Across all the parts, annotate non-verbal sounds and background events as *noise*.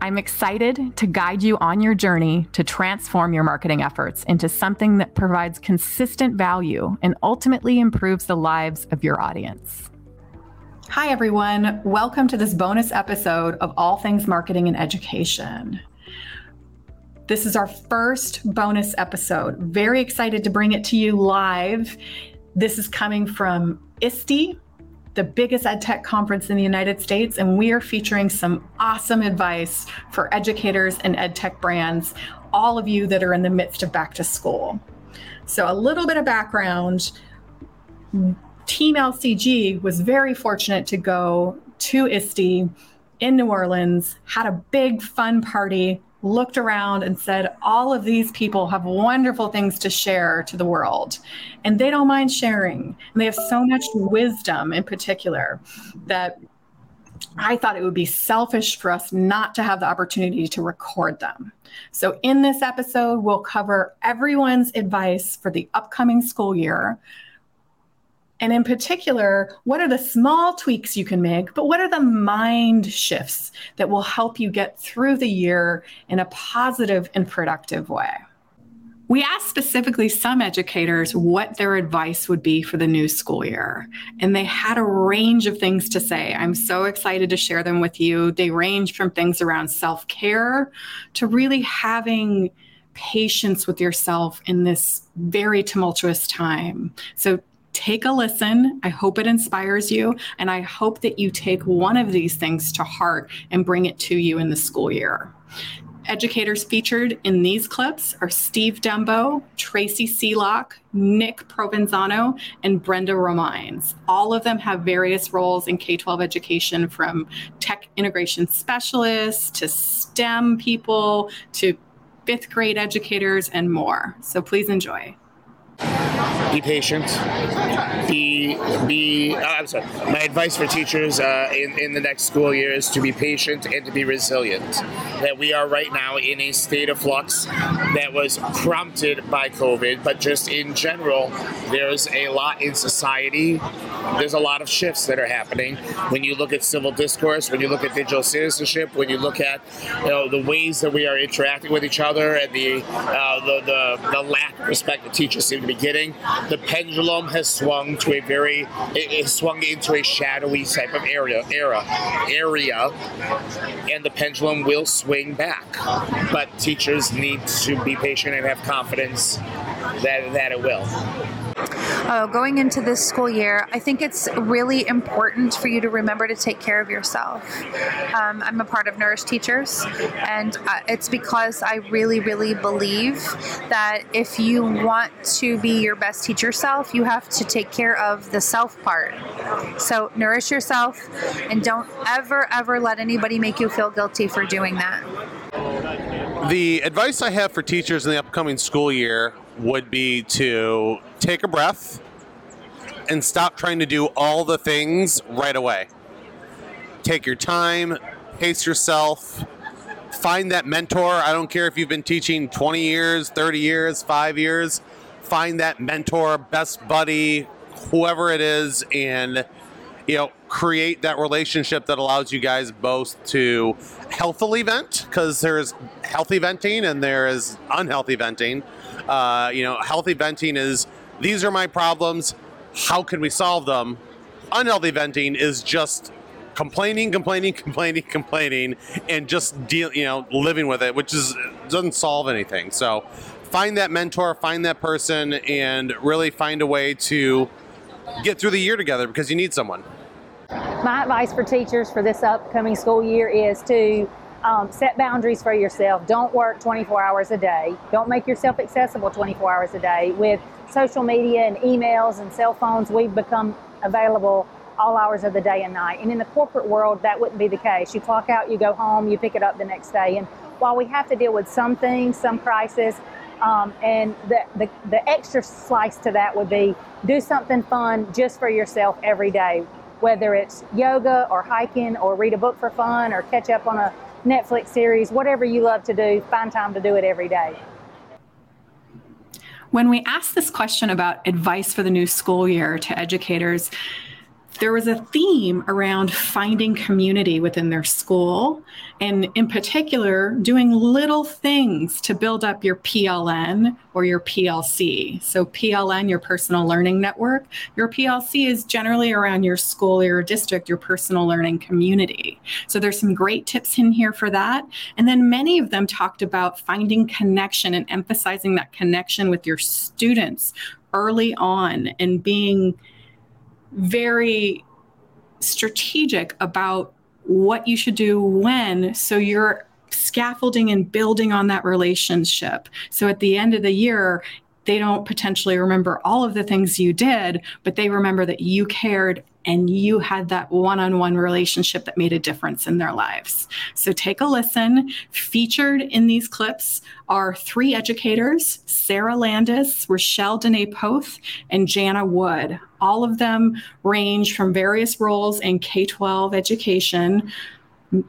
I'm excited to guide you on your journey to transform your marketing efforts into something that provides consistent value and ultimately improves the lives of your audience. Hi, everyone. Welcome to this bonus episode of All Things Marketing and Education. This is our first bonus episode. Very excited to bring it to you live. This is coming from ISTE, the biggest ed tech conference in the United States, and we are featuring some awesome advice for educators and ed tech brands, all of you that are in the midst of back to school. So, a little bit of background Team LCG was very fortunate to go to ISTE in New Orleans, had a big fun party, looked around and said, All of these people have wonderful things to share to the world. And they don't mind sharing. And they have so much wisdom in particular that I thought it would be selfish for us not to have the opportunity to record them. So, in this episode, we'll cover everyone's advice for the upcoming school year and in particular, what are the small tweaks you can make, but what are the mind shifts that will help you get through the year in a positive and productive way? We asked specifically some educators what their advice would be for the new school year, and they had a range of things to say. I'm so excited to share them with you. They range from things around self care to really having patience with yourself in this very tumultuous time. So, take a listen. I hope it inspires you. And I hope that you take one of these things to heart and bring it to you in the school year. Educators featured in these clips are Steve Dembo, Tracy Sealock, Nick Provenzano, and Brenda Romines. All of them have various roles in K 12 education from tech integration specialists to STEM people to fifth grade educators and more. So please enjoy be patient. Be be. Uh, I'm sorry. My advice for teachers uh, in in the next school year is to be patient and to be resilient. That we are right now in a state of flux that was prompted by COVID, but just in general, there's a lot in society. There's a lot of shifts that are happening. When you look at civil discourse, when you look at digital citizenship, when you look at you know the ways that we are interacting with each other, and the uh, the, the the lack of respect that teachers seem to be getting the pendulum has swung to a very it, it swung into a shadowy type of area era area and the pendulum will swing back. But teachers need to be patient and have confidence that that it will uh, going into this school year, I think it's really important for you to remember to take care of yourself. Um, I'm a part of Nourish Teachers, and uh, it's because I really, really believe that if you want to be your best teacher self, you have to take care of the self part. So, nourish yourself and don't ever, ever let anybody make you feel guilty for doing that. The advice I have for teachers in the upcoming school year would be to take a breath and stop trying to do all the things right away. Take your time, pace yourself, find that mentor. I don't care if you've been teaching 20 years, 30 years, five years, find that mentor, best buddy, whoever it is, and you know, create that relationship that allows you guys both to healthily vent because there's healthy venting and there is unhealthy venting. Uh, you know, healthy venting is these are my problems. How can we solve them? Unhealthy venting is just complaining, complaining, *laughs* complaining, complaining, and just deal, you know, living with it, which is doesn't solve anything. So, find that mentor, find that person, and really find a way to get through the year together because you need someone. My advice for teachers for this upcoming school year is to um, set boundaries for yourself. Don't work 24 hours a day. Don't make yourself accessible 24 hours a day. With social media and emails and cell phones, we've become available all hours of the day and night. And in the corporate world, that wouldn't be the case. You clock out, you go home, you pick it up the next day. And while we have to deal with some things, some crisis, um, and the, the, the extra slice to that would be do something fun just for yourself every day, whether it's yoga or hiking or read a book for fun or catch up on a Netflix series, whatever you love to do, find time to do it every day. When we asked this question about advice for the new school year to educators, there was a theme around finding community within their school and in particular doing little things to build up your PLN or your PLC. So PLN your personal learning network, your PLC is generally around your school or your district, your personal learning community. So there's some great tips in here for that. And then many of them talked about finding connection and emphasizing that connection with your students early on and being very strategic about what you should do when so you're scaffolding and building on that relationship. So at the end of the year they don't potentially remember all of the things you did but they remember that you cared and you had that one on one relationship that made a difference in their lives. So take a listen. Featured in these clips are three educators Sarah Landis, Rachelle Dene Poth, and Jana Wood. All of them range from various roles in K 12 education.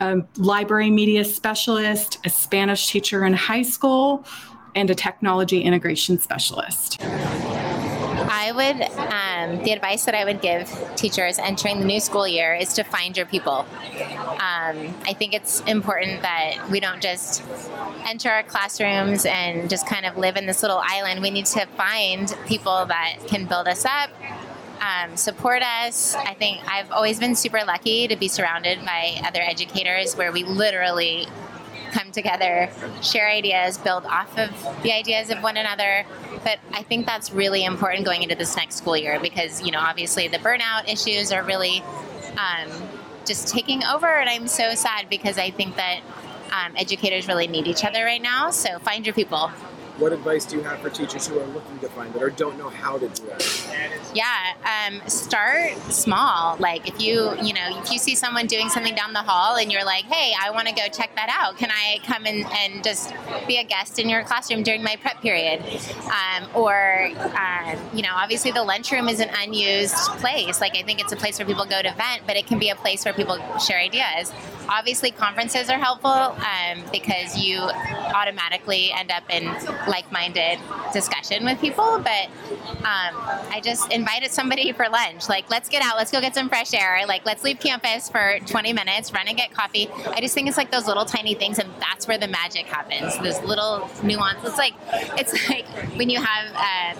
A library media specialist, a Spanish teacher in high school, and a technology integration specialist. I would, um, the advice that I would give teachers entering the new school year is to find your people. Um, I think it's important that we don't just enter our classrooms and just kind of live in this little island. We need to find people that can build us up, um, support us. I think I've always been super lucky to be surrounded by other educators where we literally come together, share ideas, build off of the ideas of one another. But I think that's really important going into this next school year because, you know, obviously the burnout issues are really um, just taking over. And I'm so sad because I think that um, educators really need each other right now. So find your people what advice do you have for teachers who are looking to find it or don't know how to do it? Yeah, um, start small. Like if you, you know, if you see someone doing something down the hall and you're like, hey, I want to go check that out. Can I come in and just be a guest in your classroom during my prep period? Um, or, um, you know, obviously the lunchroom is an unused place. Like I think it's a place where people go to vent, but it can be a place where people share ideas. Obviously, conferences are helpful um, because you automatically end up in like-minded discussion with people. But um, I just invited somebody for lunch. Like, let's get out. Let's go get some fresh air. Like, let's leave campus for 20 minutes, run and get coffee. I just think it's like those little tiny things, and that's where the magic happens. Those little nuance. It's like it's like when you have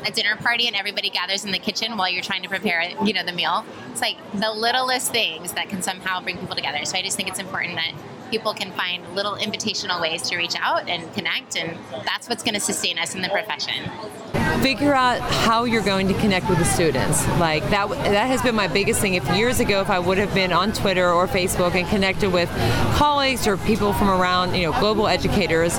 a, a dinner party and everybody gathers in the kitchen while you're trying to prepare, you know, the meal. It's like the littlest things that can somehow bring people together. So I just think it's important that people can find little invitational ways to reach out and connect, and that's what's going to sustain us in the profession. Figure out how you're going to connect with the students. Like that, that has been my biggest thing. If years ago, if I would have been on Twitter or Facebook and connected with colleagues or people from around, you know, global educators,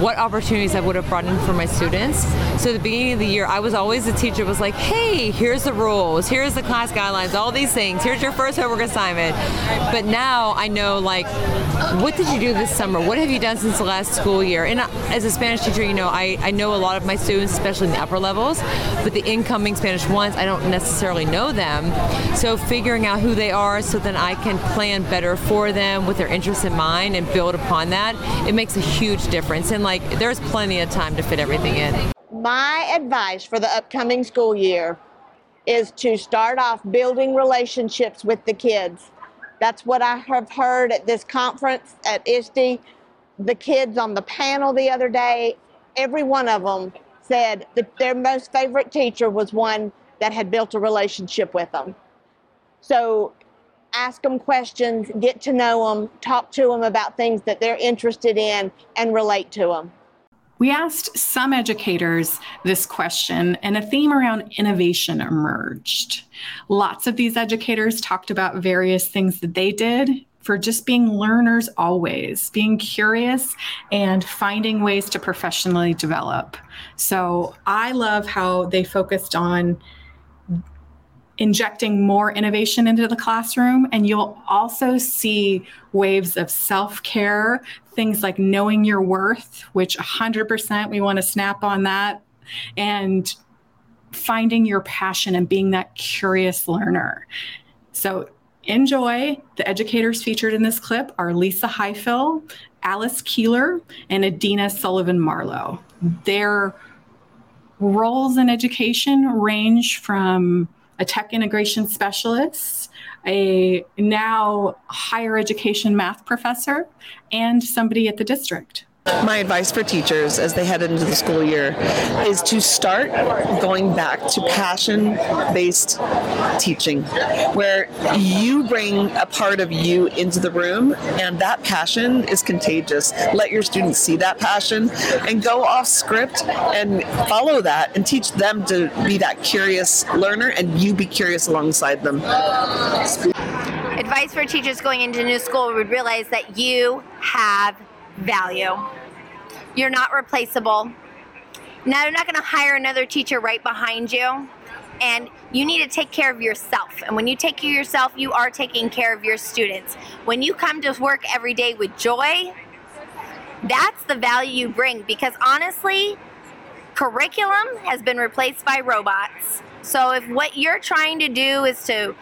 what opportunities I would have brought in for my students. So at the beginning of the year, I was always the teacher was like, hey, here's the rules, here's the class guidelines, all these things, here's your first homework assignment. But now I know like, what did you do this summer? What have you done since the last school year? And as a Spanish teacher, you know, I, I know a lot of my students, especially in the upper levels, but the incoming Spanish ones, I don't necessarily know them. So figuring out who they are so then I can plan better for them with their interests in mind and build upon that, it makes a huge difference. And like there's plenty of time to fit everything in. My advice for the upcoming school year is to start off building relationships with the kids. That's what I have heard at this conference at ISTE. The kids on the panel the other day, every one of them said that their most favorite teacher was one that had built a relationship with them. So ask them questions, get to know them, talk to them about things that they're interested in, and relate to them. We asked some educators this question, and a theme around innovation emerged. Lots of these educators talked about various things that they did for just being learners always, being curious and finding ways to professionally develop. So I love how they focused on injecting more innovation into the classroom. And you'll also see waves of self care, things like knowing your worth, which 100% we want to snap on that, and finding your passion and being that curious learner. So enjoy. The educators featured in this clip are Lisa Highfill, Alice Keeler, and Adina Sullivan Marlowe. Their roles in education range from a tech integration specialist, a now higher education math professor, and somebody at the district. My advice for teachers as they head into the school year is to start going back to passion based teaching, where you bring a part of you into the room and that passion is contagious. Let your students see that passion and go off script and follow that and teach them to be that curious learner and you be curious alongside them. Advice for teachers going into new school would realize that you have value. You're not replaceable. Now, they're not going to hire another teacher right behind you. And you need to take care of yourself. And when you take care of yourself, you are taking care of your students. When you come to work every day with joy, that's the value you bring. Because honestly, curriculum has been replaced by robots. So if what you're trying to do is to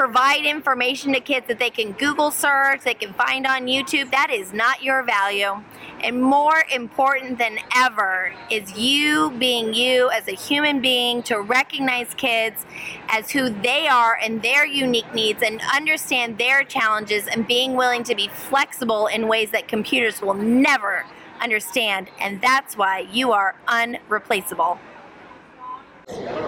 provide information to kids that they can Google search, they can find on YouTube, that is not your value. And more important than ever is you being you as a human being to recognize kids as who they are and their unique needs and understand their challenges and being willing to be flexible in ways that computers will never understand. And that's why you are unreplaceable.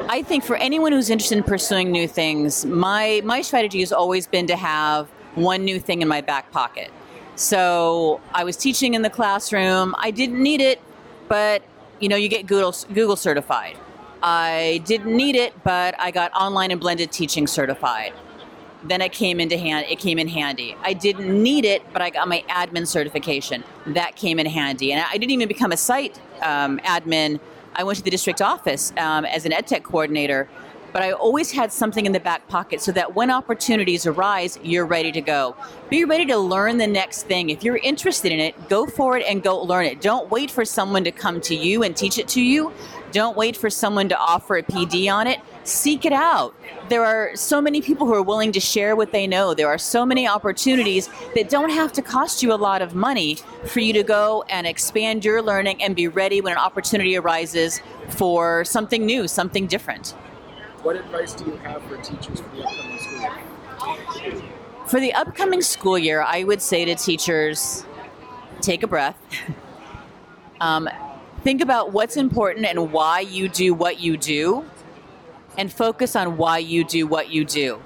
I think for anyone who's interested in pursuing new things, my my strategy has always been to have one new thing in my back pocket. So I was teaching in the classroom. I didn't need it, but you know, you get Google Google certified. I didn't need it, but I got online and blended teaching certified. Then it came into hand. It came in handy. I didn't need it, but I got my admin certification. That came in handy, and I didn't even become a site um, admin I went to the district office um, as an ed tech coordinator, but I always had something in the back pocket so that when opportunities arise, you're ready to go. Be ready to learn the next thing. If you're interested in it, go for it and go learn it. Don't wait for someone to come to you and teach it to you. Don't wait for someone to offer a PD on it seek it out. There are so many people who are willing to share what they know. There are so many opportunities that don't have to cost you a lot of money for you to go and expand your learning and be ready when an opportunity arises for something new, something different. What advice do you have for teachers for the upcoming school year? For the upcoming school year, I would say to teachers take a breath. *laughs* um, think about what's important and why you do what you do and focus on why you do what you do.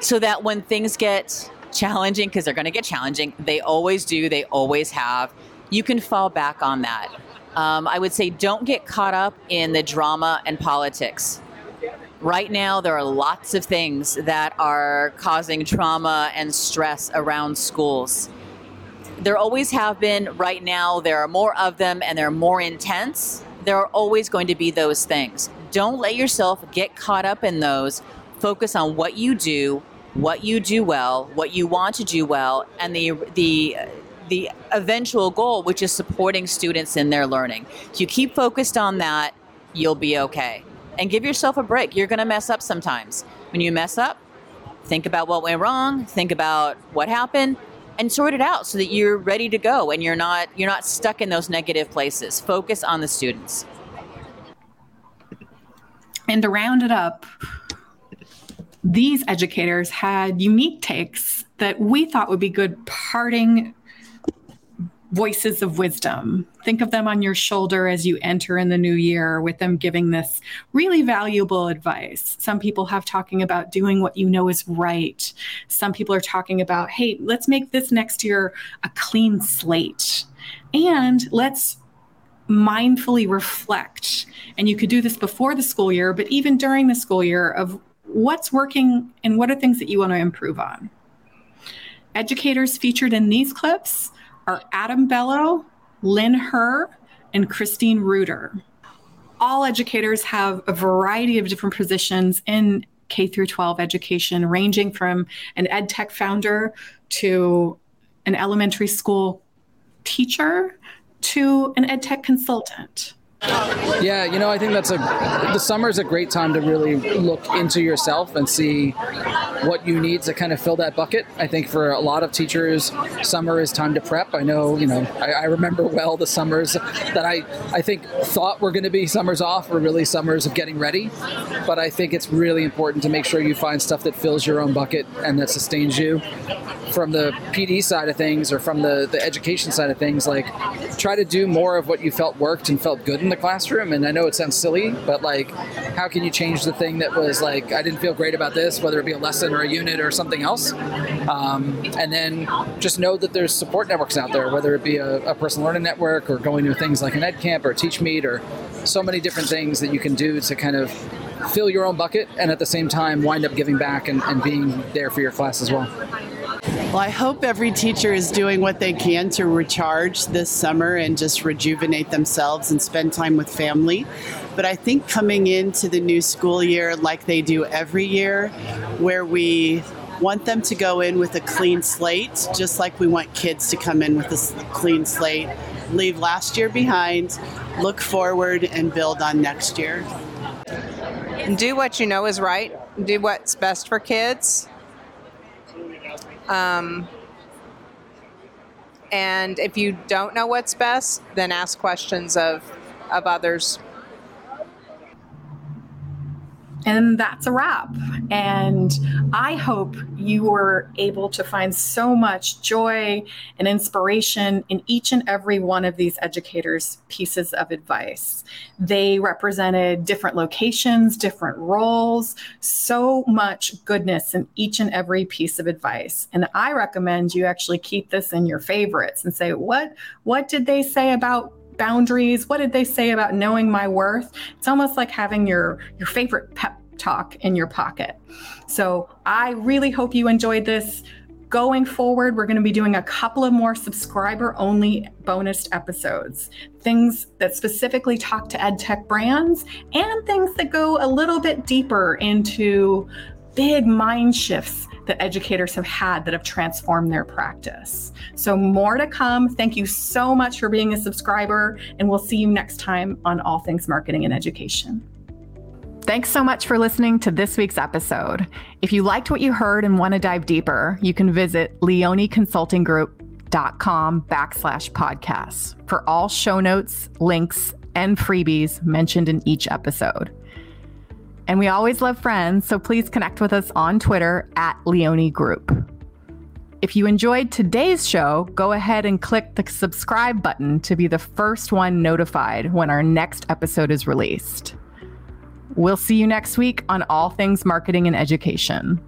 So that when things get challenging, because they're going to get challenging, they always do, they always have, you can fall back on that. Um, I would say don't get caught up in the drama and politics. Right now, there are lots of things that are causing trauma and stress around schools. There always have been. Right now, there are more of them and they're more intense. There are always going to be those things don't let yourself get caught up in those. Focus on what you do, what you do well, what you want to do well, and the the the eventual goal, which is supporting students in their learning. If you keep focused on that, you'll be okay. And give yourself a break. You're going to mess up sometimes. When you mess up, think about what went wrong, think about what happened, and sort it out so that you're ready to go and you're not you're not stuck in those negative places. Focus on the students. And to round it up, these educators had unique takes that we thought would be good parting voices of wisdom. Think of them on your shoulder as you enter in the new year with them giving this really valuable advice. Some people have talking about doing what you know is right. Some people are talking about, hey, let's make this next year a clean slate. And let's mindfully reflect. And you could do this before the school year, but even during the school year of what's working and what are things that you want to improve on. Educators featured in these clips are Adam Bellow, Lynn Herr, and Christine Reuter. All educators have a variety of different positions in K through 12 education, ranging from an ed tech founder to an elementary school teacher to an ed tech consultant. Yeah, you know, I think that's a the summer is a great time to really look into yourself and see what you need to kind of fill that bucket. I think for a lot of teachers, summer is time to prep. I know, you know, I, I remember well the summers that I I think thought were going to be summers off were really summers of getting ready. But I think it's really important to make sure you find stuff that fills your own bucket and that sustains you. From the PD side of things or from the the education side of things, like try to do more of what you felt worked and felt good in the classroom. And I know it sounds silly, but like, how can you change the thing that was like, I didn't feel great about this, whether it be a lesson or a unit or something else? Um, and then just know that there's support networks out there, whether it be a, a personal learning network or going to things like an ed camp or teach meet or so many different things that you can do to kind of fill your own bucket and at the same time wind up giving back and, and being there for your class as well. Well, I hope every teacher is doing what they can to recharge this summer and just rejuvenate themselves and spend time with family. But I think coming into the new school year, like they do every year, where we want them to go in with a clean slate, just like we want kids to come in with a clean slate, leave last year behind, look forward, and build on next year. do what you know is right do what's best for kids um, and if you don't know what's best then ask questions of of others And that's a wrap. And I hope you were able to find so much joy and inspiration in each and every one of these educators' pieces of advice. They represented different locations, different roles, so much goodness in each and every piece of advice. And I recommend you actually keep this in your favorites and say, what, what did they say about boundaries. What did they say about knowing my worth? It's almost like having your your favorite pep talk in your pocket. So i really hope you enjoyed this. Going forward we're going to be doing a couple of more subscriber only bonus episodes. Things that specifically talk to ed tech brands and things that go a little bit deeper into big mind shifts that educators have had that have transformed their practice. So, more to come. Thank you so much for being a subscriber, and we'll see you next time on All Things Marketing and Education. Thanks so much for listening to this week's episode. If you liked what you heard and want to dive deeper, you can visit leoneconsultinggroup.com backslash podcasts for all show notes, links, and freebies mentioned in each episode. And we always love friends, so please connect with us on Twitter at Leone Group. If you enjoyed today's show, go ahead and click the subscribe button to be the first one notified when our next episode is released. We'll see you next week on All Things Marketing and Education.